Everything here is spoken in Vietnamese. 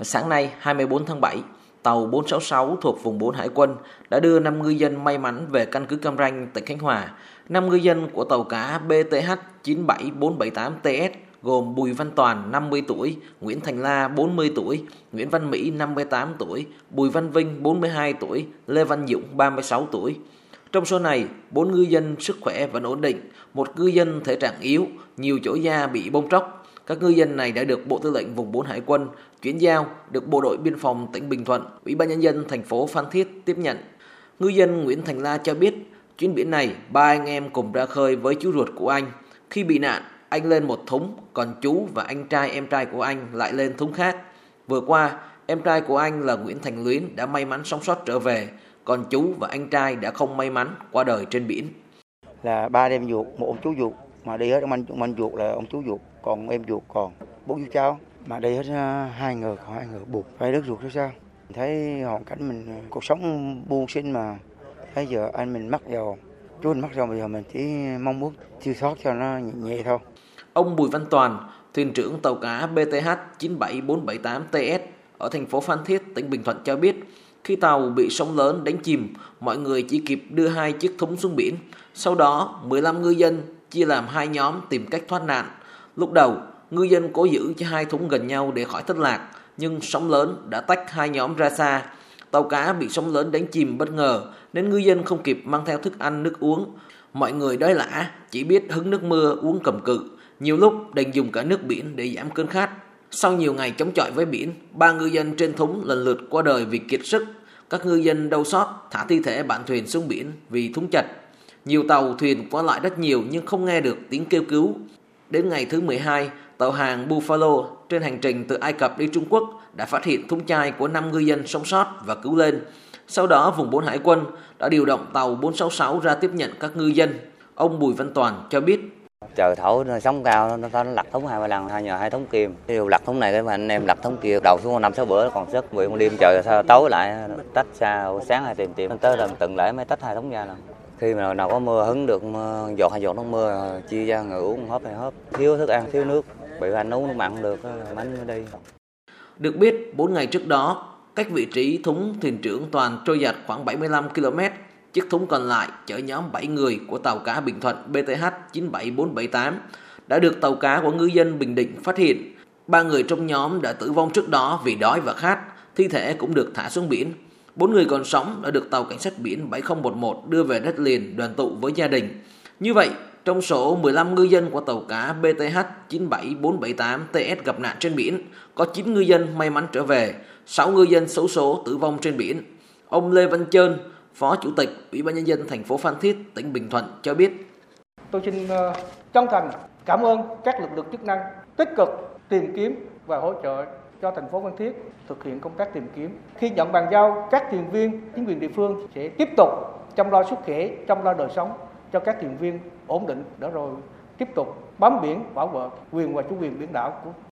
Sáng nay 24 tháng 7, tàu 466 thuộc vùng 4 Hải quân đã đưa 5 ngư dân may mắn về căn cứ Cam Ranh, tỉnh Khánh Hòa. 5 ngư dân của tàu cá BTH 97478TS gồm Bùi Văn Toàn 50 tuổi, Nguyễn Thành La 40 tuổi, Nguyễn Văn Mỹ 58 tuổi, Bùi Văn Vinh 42 tuổi, Lê Văn Dũng 36 tuổi. Trong số này, 4 ngư dân sức khỏe vẫn ổn định, một ngư dân thể trạng yếu, nhiều chỗ da bị bong tróc. Các ngư dân này đã được Bộ Tư lệnh Vùng 4 Hải quân chuyển giao, được Bộ đội Biên phòng tỉnh Bình Thuận, Ủy ban nhân dân thành phố Phan Thiết tiếp nhận. Ngư dân Nguyễn Thành La cho biết, chuyến biển này ba anh em cùng ra khơi với chú ruột của anh. Khi bị nạn, anh lên một thúng, còn chú và anh trai em trai của anh lại lên thúng khác. Vừa qua, em trai của anh là Nguyễn Thành Luyến đã may mắn sống sót trở về, còn chú và anh trai đã không may mắn qua đời trên biển. Là ba đêm ruột, một ông chú ruột, mà đi hết ông anh, ông anh ruột là ông chú ruột, còn em ruột còn bốn chú cháu. Mà đi hết ờ, hai người, còn hai người buộc phải đứt ruột hay sao? Thấy hoàn cảnh mình, ờ, cuộc sống buông sinh mà, thấy giờ anh mình mắc vào chú mình mắc rồi bây giờ mình chỉ mong muốn siêu thoát cho nó nhẹ, nhẹ thôi. Ông Bùi Văn Toàn, thuyền trưởng tàu cá BTH 97478TS ở thành phố Phan Thiết, tỉnh Bình Thuận cho biết, khi tàu bị sóng lớn đánh chìm, mọi người chỉ kịp đưa hai chiếc thúng xuống biển. Sau đó, 15 ngư dân chia làm hai nhóm tìm cách thoát nạn. Lúc đầu, ngư dân cố giữ cho hai thúng gần nhau để khỏi thất lạc, nhưng sóng lớn đã tách hai nhóm ra xa. Tàu cá bị sóng lớn đánh chìm bất ngờ nên ngư dân không kịp mang theo thức ăn nước uống. Mọi người đói lã, chỉ biết hứng nước mưa uống cầm cự. Nhiều lúc đành dùng cả nước biển để giảm cơn khát. Sau nhiều ngày chống chọi với biển, ba ngư dân trên thúng lần lượt qua đời vì kiệt sức. Các ngư dân đau xót thả thi thể bạn thuyền xuống biển vì thúng chật. Nhiều tàu thuyền qua lại rất nhiều nhưng không nghe được tiếng kêu cứu. Đến ngày thứ 12, tàu hàng Buffalo trên hành trình từ Ai Cập đi Trung Quốc đã phát hiện thúng chai của 5 ngư dân sống sót và cứu lên. Sau đó, vùng 4 Hải quân đã điều động tàu 466 ra tiếp nhận các ngư dân. Ông Bùi Văn Toàn cho biết trời thổi nó sóng cao nó, nó lật thúng hai ba lần hai nhờ hai thúng kim điều lật thúng này cái mà anh em lật thúng kia đầu xuống năm sáu bữa còn sức vì một đêm trời sao tối lại tách xa sáng hay tìm tìm tới lần từng lễ mới tách hai thúng ra lần khi mà nào có mưa hứng được giọt hay giọt nước mưa chia ra người uống hớp hay hớp thiếu thức ăn thiếu nước bị anh uống nước mặn được mánh mới đi được biết 4 ngày trước đó cách vị trí thúng thuyền trưởng toàn trôi giặt khoảng 75 km Chiếc thúng còn lại chở nhóm 7 người của tàu cá Bình Thuận BTH 97478 đã được tàu cá của ngư dân Bình Định phát hiện. Ba người trong nhóm đã tử vong trước đó vì đói và khát, thi thể cũng được thả xuống biển. Bốn người còn sống đã được tàu cảnh sát biển 7011 đưa về đất liền đoàn tụ với gia đình. Như vậy, trong số 15 ngư dân của tàu cá BTH 97478TS gặp nạn trên biển, có 9 ngư dân may mắn trở về, 6 ngư dân xấu số tử vong trên biển. Ông Lê Văn Trơn, Phó Chủ tịch Ủy ban nhân dân thành phố Phan Thiết, tỉnh Bình Thuận cho biết. Tôi xin ờ, chân thành cảm ơn các lực lượng chức năng tích cực tìm kiếm và hỗ trợ cho thành phố Phan Thiết thực hiện công tác tìm kiếm. Khi nhận bàn giao, các thuyền viên chính quyền địa phương sẽ tiếp tục chăm lo sức khỏe, chăm lo đời sống cho các thuyền viên ổn định để rồi tiếp tục bám biển bảo vệ quyền và chủ quyền biển đảo của